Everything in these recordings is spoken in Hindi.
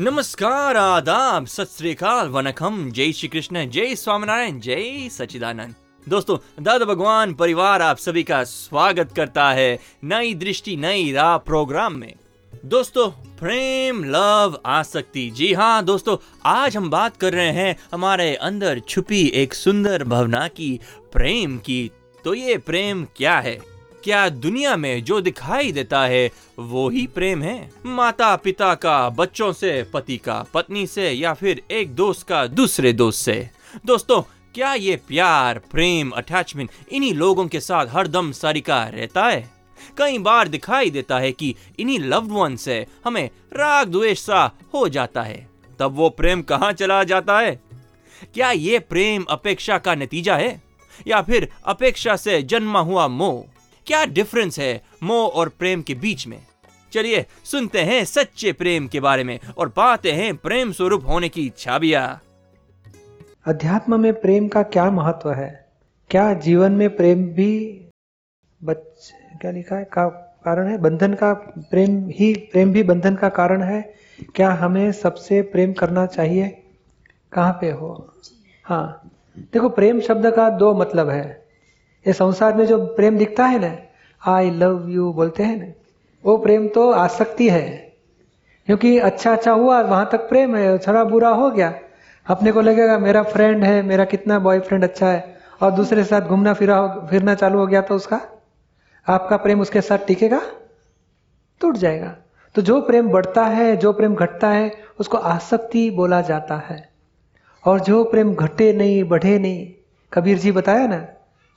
नमस्कार, आदाब, सत वनकम जय श्री कृष्ण जय स्वामीनारायण, जय सचिदानंद दोस्तों, दादा भगवान, परिवार आप सभी का स्वागत करता है नई दृष्टि, नई राह प्रोग्राम में। दोस्तों, प्रेम, लव, आसक्ति, जी हाँ दोस्तों, आज हम बात कर रहे हैं हमारे अंदर छुपी एक सुंदर भावना की, प्रेम की। तो ये प्रेम क्या है? क्या दुनिया में जो दिखाई देता है, वो ही प्रेम है? माता पिता का, बच्चों से, पति का, पत्नी से, या फिर एक दोस्त का, दूसरे दोस्त से? दोस्तों, क्या ये प्यार, प्रेम, अटैचमेंट, इन्हीं लोगों के साथ हरदम सरिका रहता है? कई बार दिखाई देता है कि इन्हीं लव्ड वन से हमें राग द्वेष सा हो जाता है। तब वो प्रेम कहाँ चला जाता है? क्या ये प्रेम अपेक्षा का नतीजा है? या फिर अपेक्षा से जन्मा हुआ मोह? क्या डिफरेंस है मोह और प्रेम के बीच में? चलिए, सुनते हैं सच्चे प्रेम के बारे में और पाते हैं प्रेम स्वरूप होने की छाबिया। अध्यात्म में प्रेम का क्या महत्व है? क्या जीवन में प्रेम भी बच, क्या लिखा है? का कारण है? बंधन का प्रेम ही, प्रेम भी बंधन का कारण है? क्या हमें सबसे प्रेम करना चाहिए? कहाँ पे हो? हाँ देखो, प्रेम शब्द का दो मतलब है। ये संसार में जो प्रेम दिखता है ना आई लव यू बोलते हैं ना, वो प्रेम तो आसक्ति है। क्योंकि अच्छा अच्छा हुआ, वहाँ तक प्रेम है, थोड़ा बुरा हो गया। अपने को लगेगा, मेरा फ्रेंड है, मेरा कितना बॉयफ्रेंड अच्छा है, और दूसरे के साथ घूमना फिरा फिरना चालू हो गया तो उसका, आपका प्रेम उसके साथ टिकेगा, टूट जाएगा। तो जो प्रेम बढ़ता है, जो प्रेम घटता है, उसको आसक्ति बोला जाता है। और जो प्रेम घटे नहीं, बढ़े नहीं, कबीर जी बताया ना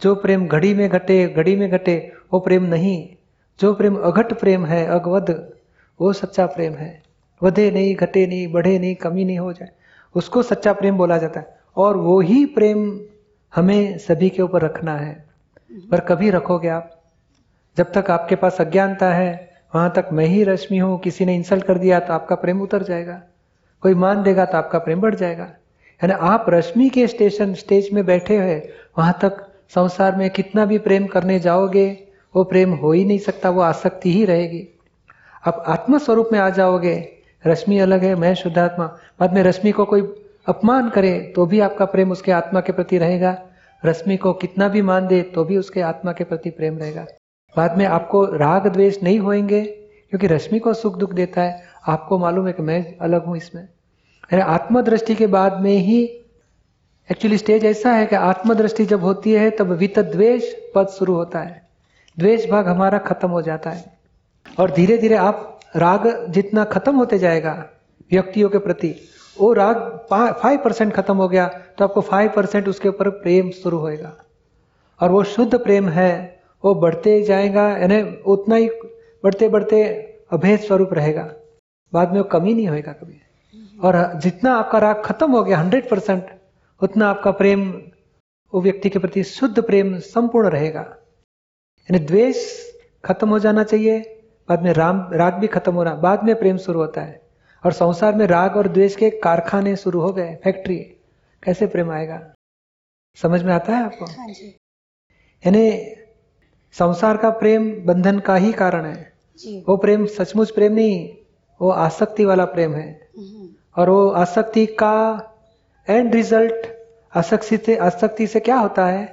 जो प्रेम घड़ी में घटे, घड़ी में घटे, वो प्रेम नहीं। जो प्रेम अघट प्रेम है अगवध वो सच्चा प्रेम है। वधे नहीं, घटे नहीं, बढ़े नहीं, कमी नहीं हो जाए। उसको सच्चा प्रेम बोला जाता है। और वो ही प्रेम हमें सभी के ऊपर रखना है। पर कभी रखोगे आप? जब तक आपके पास अज्ञानता है, वहाँ तक मैं ही रश्मि हूँ, किसी ने इंसल्ट कर दिया तो आपका प्रेम उतर जाएगा। कोई मान देगा तो आपका प्रेम बढ़ जाएगा। यानी आप रश्मि के स्टेशन स्टेज में बैठे हुए, वहाँ तक संसार में कितना भी प्रेम करने जाओगे, वो प्रेम हो ही नहीं सकता, वो आसक्ति ही रहेगी। आप आत्म स्वरूप में आ जाओगे, रश्मि अलग है, मैं शुद्धात्मा। बाद में रश्मि को कोई अपमान करे तो भी आपका प्रेम उसके आत्मा के प्रति रहेगा। रश्मि को कितना भी मान दे तो भी उसके आत्मा के प्रति प्रेम रहेगा। बाद में आपको राग द्वेष नहीं होएँगे, क्योंकि रश्मि को सुख दुख देता है। आपको मालूम है कि मैं अलग हूँ इसमें। अरे, आत्मदृष्टि के बाद में ही एक्चुअली स्टेज ऐसा है कि आत्मदृष्टि जब होती है, तब वित द्वेष पद शुरू होता है। द्वेष भाग हमारा खत्म हो जाता है। और धीरे धीरे आप राग जितना खत्म होते जाएगा, व्यक्तियों के प्रति, वो राग फाइव परसेंट खत्म हो गया तो आपको फाइव परसेंट उसके ऊपर प्रेम शुरू होएगा। और वो शुद्ध प्रेम है, वो बढ़ते जाएगा, यानी उतना ही बढ़ते बढ़ते अभेद स्वरूप रहेगा। बाद में वो कमी नहीं होएगा कभी। और जितना आपका राग खत्म हो गया हंड्रेड परसेंट उतना आपका प्रेम वो व्यक्ति के प्रति शुद्ध प्रेम संपूर्ण रहेगा। यानी द्वेष खत्म हो जाना चाहिए बाद में राम राग भी खत्म हो रहा बाद में प्रेम शुरू होता है। और संसार में राग और द्वेष के कारखाने शुरू हो गए फैक्ट्री कैसे प्रेम आएगा? समझ में आता है आपको? हाँ यानी संसार का प्रेम बंधन का ही कारण है। जी। वो प्रेम सचमुच प्रेम नहीं वो आसक्ति वाला प्रेम है। हम्म, और वो आसक्ति का एंड रिज़ल्ट आसक्ति से आसक्ति से क्या होता है?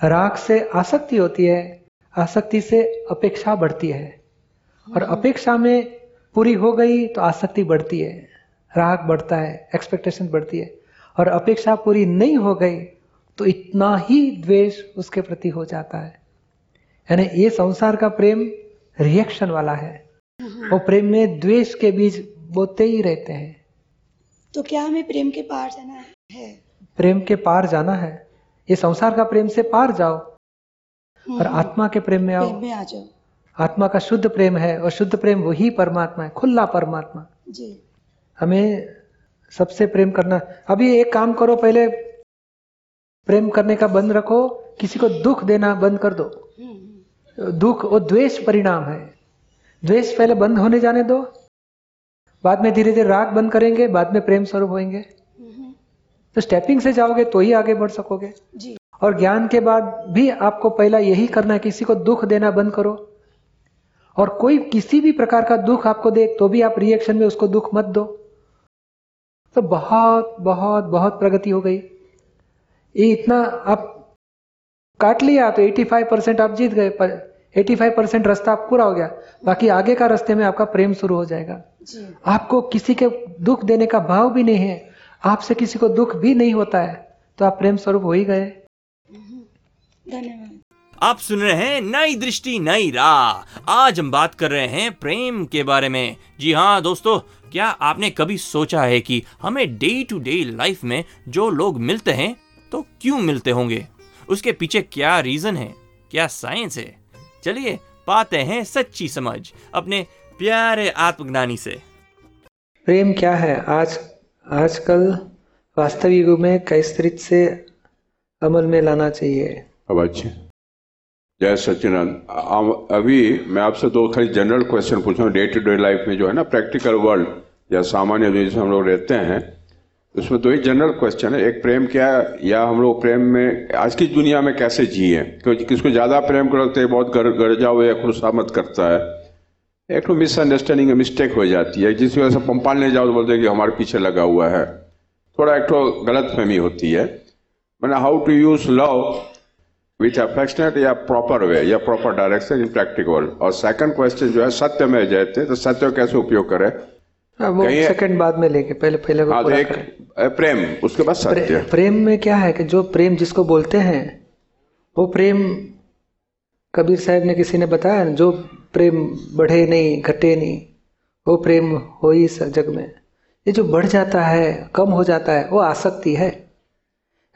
राग से आसक्ति होती है आसक्ति से अपेक्षा बढ़ती है। और अपेक्षा में पूरी हो गई तो आसक्ति बढ़ती है राग बढ़ता है एक्सपेक्टेशन बढ़ती है। और अपेक्षा पूरी नहीं हो गई तो इतना ही द्वेष उसके प्रति हो जाता है। यानी ये संसार का प्रेम रिएक्शन वाला है। वो प्रेम में द्वेष के बीज बोते ही रहते हैं। तो क्या हमें प्रेम के पार जाना है? प्रेम के पार जाना है। ये संसार का प्रेम से पार जाओ और आत्मा के प्रेम में आओ। प्रेम में आ जाओ। आत्मा का शुद्ध प्रेम है और शुद्ध प्रेम वही परमात्मा है खुला परमात्मा। जी। हमें सबसे प्रेम करना अभी एक काम करो पहले प्रेम करने का बंद रखो किसी को दुख देना बंद कर दो। हम्म, हम्म, दुख और द्वेष परिणाम है। द्वेष पहले बंद होने जाने दो बाद में धीरे धीरे राग बंद करेंगे बाद में प्रेम स्वरूप होंगे तो स्टेपिंग से जाओगे तो ही आगे बढ़ सकोगे। जी। और ज्ञान के बाद भी आपको पहला यही करना है किसी को दुख देना बंद करो। और कोई किसी भी प्रकार का दुख आपको दे तो भी आप रिएक्शन में उसको दुख मत दो। तो बहुत बहुत बहुत प्रगति हो गई। ये इतना आप काट लिया तो 85 परसेंट आप जीत गए पर 85 परसेंट रास्ता आप पूरा हो गया। बाकी आगे का रास्ते में आपका प्रेम शुरू हो जाएगा। जी। आपको किसी के दुख देने का भाव भी नहीं है। आपसे किसी को दुख भी नहीं होता है तो आप प्रेम स्वरूप हो ही गए। धन्यवाद। आप सुन रहे हैं नई दृष्टि नई राह। आज हम बात कर रहे हैं प्रेम के बारे में। जी हाँ दोस्तों क्या आपने कभी सोचा है कि हमें डे टू डे लाइफ में जो लोग मिलते हैं तो क्यों मिलते होंगे? उसके पीछे क्या रीजन है? क्या साइंस है? चलिए पाते हैं सच्ची समझ अपने प्यारे आत्मज्ञानी से। प्रेम क्या है? आज आजकल वास्तविक युग में किस तरीके से अमल में लाना चाहिए। अब अच्छे। जय सच्चिदानंद। आ- अभी मैं आपसे दो खाली जनरल क्वेश्चन पूछ रहा हूँ। डे टू डे लाइफ में जो है ना प्रैक्टिकल वर्ल्ड या सामान्य जिसमें हम लोग रहते हैं उसमें दो ही जनरल क्वेश्चन है। एक प्रेम क्या है या हम लोग प्रेम में आज की दुनिया में कैसे जिए? क्योंकि किसको ज़्यादा प्रेम करते हैं बहुत गर, गरजा हुआ या खुशामद करता है। एक तो मिसअंडरस्टैंडिंग मिस्टेक हो जाती है। जिसकी वजह से पंपाल ले जाओ तो बोलते हैं कि हमारे पीछे लगा हुआ है। थोड़ा एक तो गलत फहमी होती है। मैंने how to use love with affectionate या प्रॉपर वे या प्रॉपर डायरेक्शन इन प्रैक्टिकल और सेकंड क्वेश्चन जो है सत्य में जयते तो सत्य कैसे उपयोग करें? हाँ, सेकंड बाद में लेंगे पहले पहले को हाँ तो पूरा एक प्रेम उसके बाद सत्य। प्रे, प्रेम में क्या है कि जो प्रेम जिसको बोलते हैं वो प्रेम कबीर साहब ने किसी ने बताया? जो प्रेम बढ़े नहीं, घटे नहीं। वो प्रेम हो ही जग में। ये जो बढ़ जाता है, कम हो जाता है, वो आसक्ति है।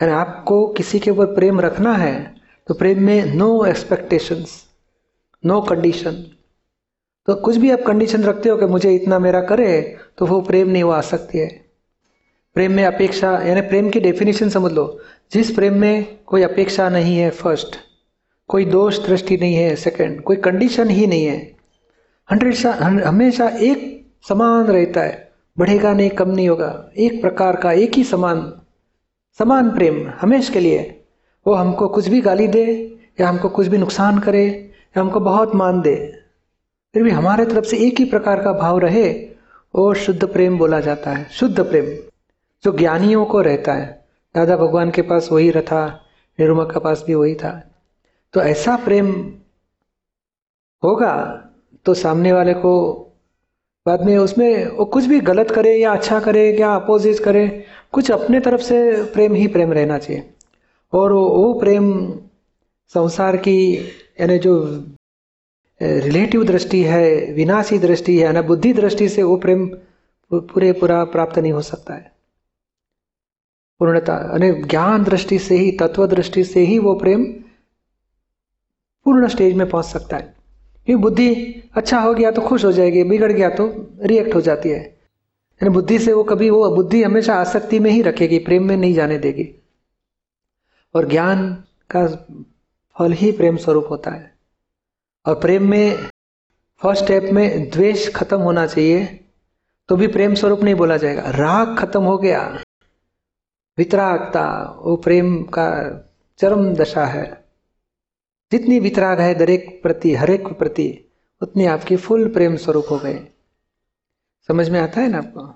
यानी आपको किसी के ऊपर प्रेम रखना है तो प्रेम में नो एक्सपेक्टेशंस नो कंडीशन तो कुछ भी आप कंडीशन रखते हो कि मुझे इतना मेरा करे तो वो प्रेम नहीं, वो आसक्ति है। प्रेम में अपेक्षा, यानी प्रेम की डेफिनेशन समझ लो। जिस प्रेम में कोई अपेक्षा नहीं है फ़र्स्ट कोई दोष दृष्टि नहीं है सेकंड कोई कंडीशन ही नहीं है। हंड्रेड हमेशा एक समान रहता है, बढ़ेगा नहीं, कम नहीं होगा। एक प्रकार का एक ही समान समान प्रेम हमेशा के लिए। वो हमको कुछ भी गाली दे, या हमको कुछ भी नुकसान करे, या हमको बहुत मान दे, फिर भी हमारे तरफ़ से एक ही प्रकार का भाव रहे, वो शुद्ध प्रेम बोला जाता है, शुद्ध प्रेम, जो ज्ञानियों को रहता है। दादा भगवान के पास वही रथा, निरुमा के पास भी वही था। तो ऐसा प्रेम होगा तो सामने वाले को बाद में उसमें वो कुछ भी गलत करे या अच्छा करे या अपोजिट करे कुछ अपने तरफ़ से प्रेम ही प्रेम रहना चाहिए। और वो, प्रेम संसार की यानी जो रिलेटिव दृष्टि है विनाशी दृष्टि है ना बुद्धि दृष्टि से वो प्रेम पूरे पूरा प्राप्त नहीं हो सकता है। पूर्णता ज्ञान दृष्टि से ही तत्व दृष्टि से ही वो प्रेम पूर्ण स्टेज में पहुँच सकता है। ये बुद्धि अच्छा हो गया तो खुश हो जाएगी, बिगड़ गया तो रिएक्ट हो जाती है। यानी बुद्धि से वो कभी वो बुद्धि हमेशा आसक्ति में ही रखेगी, प्रेम में नहीं जाने देगी। और ज्ञान का फल ही प्रेम स्वरूप होता है। और प्रेम में फ़र्स्ट स्टेप में द्वेष खत्म होना चाहिए तो भी प्रेम स्वरूप नहीं बोला जाएगा। राग खत्म हो गया, वितरागता, वो प्रेम का चरम दशा है। जितनी वितराग है दरेक प्रति हरेक प्रति उतनी आपकी फुल प्रेम स्वरूप हो गए। समझ में आता है ना आपको?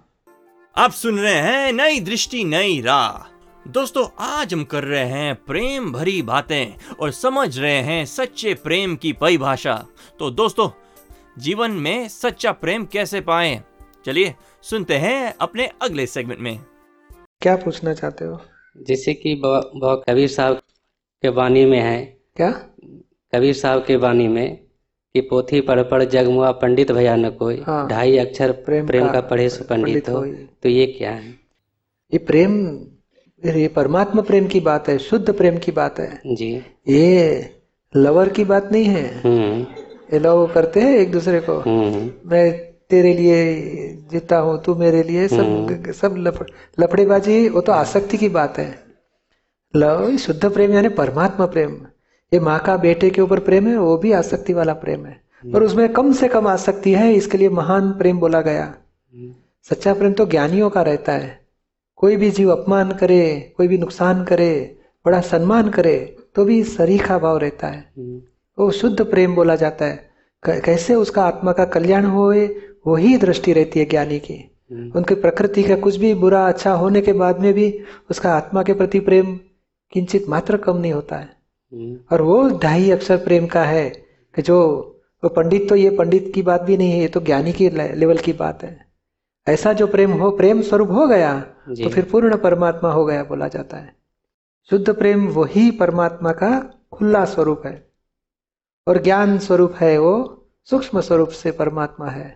आप सुन रहे हैं नई दृष्टि नई राह। दोस्तों आज हम कर रहे हैं प्रेम भरी बातें और समझ रहे हैं सच्चे प्रेम की परिभाषा। तो दोस्तों जीवन में सच्चा प्रेम कैसे पाए? चलिए सुनते हैं अपने अगले सेगमेंट में। क्या पूछना चाहते हो? जैसे कि कबीर साहब के वाणी में है क्या? कबीर साहब के वाणी में कि पोथी पढ़ पढ़ जगमुआ पंडित भैया न कोई हाँ। ढाई अक्षर प्रेम प्रेम, का पढ़े सो पंडित हो। तो ये क्या है? ये प्रेम ये परमात्मा प्रेम की बात है शुद्ध प्रेम की बात है। जी। ये लवर की बात नहीं है। हम्म। ये लव करते हैं एक दूसरे को। हम्म। मैं तेरे लिए जीता हूँ तू मेरे लिए सब सब लफ, लफड़ेबाजी वो तो आसक्ति की बात है। लव शुद्ध प्रेम यानी परमात्मा प्रेम। ये माँ का बेटे के ऊपर प्रेम है, वो भी आसक्ति वाला प्रेम है। पर उसमें कम से कम आसक्ति है, इसके लिए महान प्रेम बोला गया। सच्चा प्रेम तो ज्ञानियों का रहता है। कोई भी जीव अपमान करे, कोई भी नुकसान करे, बड़ा सम्मान करे तो भी सरीखा भाव रहता है। वो शुद्ध प्रेम बोला जाता है। कैसे उसका आत्मा का कल्याण होए वही दृष्टि रहती है ज्ञानी की। उनकी प्रकृति का कुछ भी बुरा अच्छा होने के बाद में भी उसका आत्मा के प्रति प्रेम किंचित मात्र कम नहीं होता है। और वो ढाई अक्षर प्रेम का है कि जो वो पंडित तो ये पंडित की बात भी नहीं है ये तो ज्ञानी की लेवल की बात है। ऐसा जो प्रेम हो प्रेम स्वरूप हो गया तो फिर पूर्ण परमात्मा हो गया बोला जाता है। शुद्ध प्रेम वही परमात्मा का खुला स्वरूप है। और ज्ञान स्वरूप है वो सूक्ष्म स्वरूप से परमात्मा है।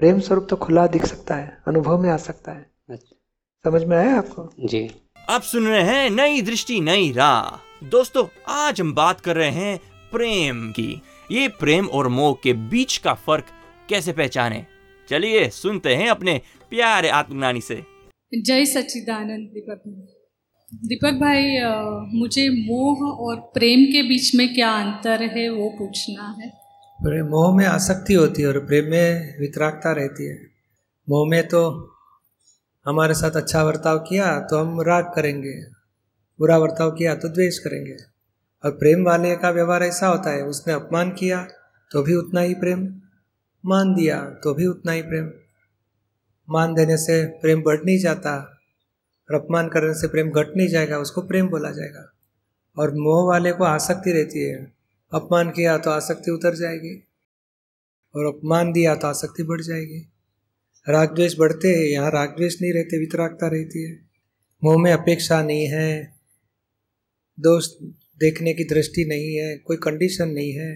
प्रेम स्वरूप तो खुला दिख सकता है अनुभव में आ सकता है। अच्छा, समझ में आया आपको? जी। आप सुन रहे हैं नई दृष्टि नई राह। दोस्तों आज हम बात कर रहे हैं प्रेम की। ये प्रेम और मोह के बीच का फ़र्क कैसे पहचाने? चलिए सुनते हैं अपने प्यारे आत्मज्ञानी से। जय सच्चिदानंद दीपक भाई। दीपक भाई अ, मुझे मोह और प्रेम के बीच में क्या अंतर है वो पूछना है। प्रेम मोह में आसक्ति होती है और प्रेम में वितरागता रहती है। मोह में तो हमारे साथ अच्छा बर्ताव किया तो हम राग करेंगे। बुरा बर्ताव किया तो द्वेष करेंगे। और प्रेम वाले का व्यवहार ऐसा होता है, उसने अपमान किया तो भी उतना ही प्रेम, मान दिया तो भी उतना ही प्रेम। मान देने से प्रेम बढ़ नहीं जाता और अपमान करने से प्रेम घट नहीं जाएगा, उसको प्रेम बोला जाएगा। और मोह वाले को आसक्ति रहती है, अपमान किया तो आसक्ति उतर जाएगी और अपमान दिया तो आसक्ति बढ़ जाएगी। राग द्वेष बढ़ते हैं, यहाँ राग द्वेष नहीं रहते, वितरागता रहती है। मोह में अपेक्षा नहीं है दोष देखने की दृष्टि नहीं है, कोई कंडीशन नहीं है।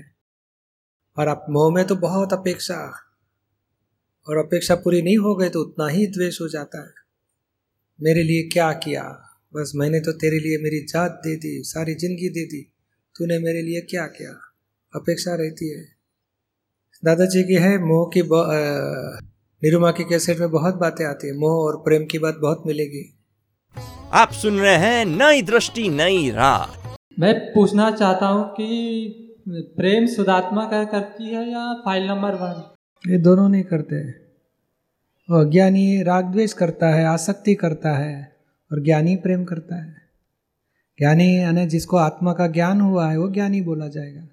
और आप मोह में तो बहुत अपेक्षा, और अपेक्षा पूरी नहीं हो गई तो उतना ही द्वेष हो जाता है। मेरे लिए क्या किया? बस मैंने तो तेरे लिए मेरी जात दे दी, सारी ज़िंदगी दे दी। तूने मेरे लिए क्या किया? अपेक्षा रहती है। दादाजी की है, मोह की निरुमा की कैसेट में बहुत बातें आती है। मोह और प्रेम की बात बहुत मिलेगी। आप सुन रहे हैं नई दृष्टि नई राह। मैं पूछना चाहता हूँ कि प्रेम सुदात्मा का करती है या फ़ाइल नंबर वन ये दोनों नहीं करते। वो अज्ञानी राग द्वेष करता है आसक्ति करता है और ज्ञानी प्रेम करता है। ज्ञानी यानी जिसको आत्मा का ज्ञान हुआ है वो ज्ञानी बोला जाएगा।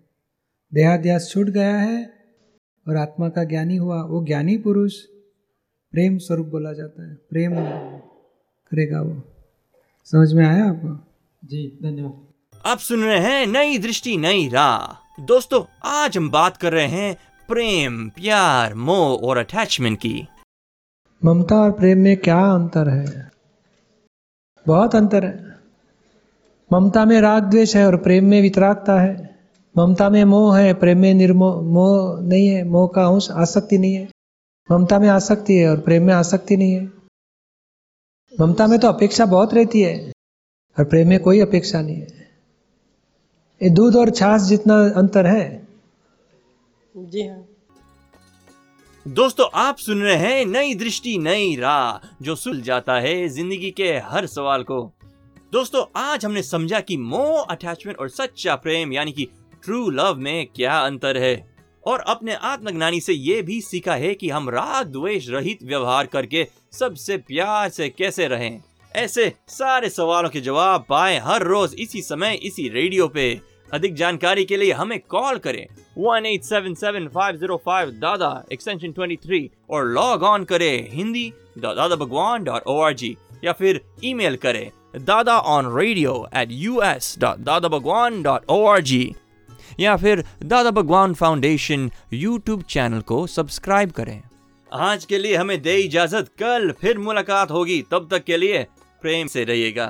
देहाध्यास छूट गया है और आत्मा का ज्ञानी हुआ वो ज्ञानी पुरुष प्रेम स्वरूप बोला जाता है। प्रेम करेगा वो। समझ में आया आपको? जी धन्यवाद। आप सुन रहे हैं नई दृष्टि नई राह। दोस्तों आज हम बात कर रहे हैं प्रेम प्यार मोह और अटैचमेंट की। ममता और प्रेम में क्या अंतर है? बहुत अंतर है। ममता में राग द्वेष है और प्रेम में वितरागता है। ममता में मोह है प्रेम में निर्मोह मोह नहीं है मोह का अंश आसक्ति नहीं है। ममता में आसक्ति है और प्रेम में आसक्ति नहीं है। ममता में तो अपेक्षा बहुत रहती है और प्रेम में कोई अपेक्षा नहीं है। ये दूध और छाछ जितना अंतर है। जी हाँ। दोस्तों आप सुन रहे हैं नई दृष्टि नई राह जो सुल जाता है ज़िंदगी के हर सवाल को। दोस्तों आज हमने समझा कि मोह अटैचमेंट और सच्चा प्रेम यानी कि ट्रू लव में क्या अंतर है। और अपने आत्मज्ञानी से ये भी सीखा है कि हम राग द्वेष रहित व्यवहार करके सबसे प्यार से कैसे रहें। ऐसे सारे सवालों के जवाब पाए हर रोज इसी समय, इसी रेडियो पे। अधिक जानकारी के लिए हमें कॉल करें। One eight seven seven five zero five Dada extension twenty three और लॉग ऑन करें हिंदी दादा Bhagwan dot O R G या फिर ईमेल करें, Dada on radio at U S dot Dada Bhagwan dot O R G या फिर Dada Bhagwan foundation YouTube channel को सब्सक्राइब करें। आज के लिए हमें दे इजाज़त कल फिर मुलाकात होगी तब तक के लिए प्रेम से रहिएगा।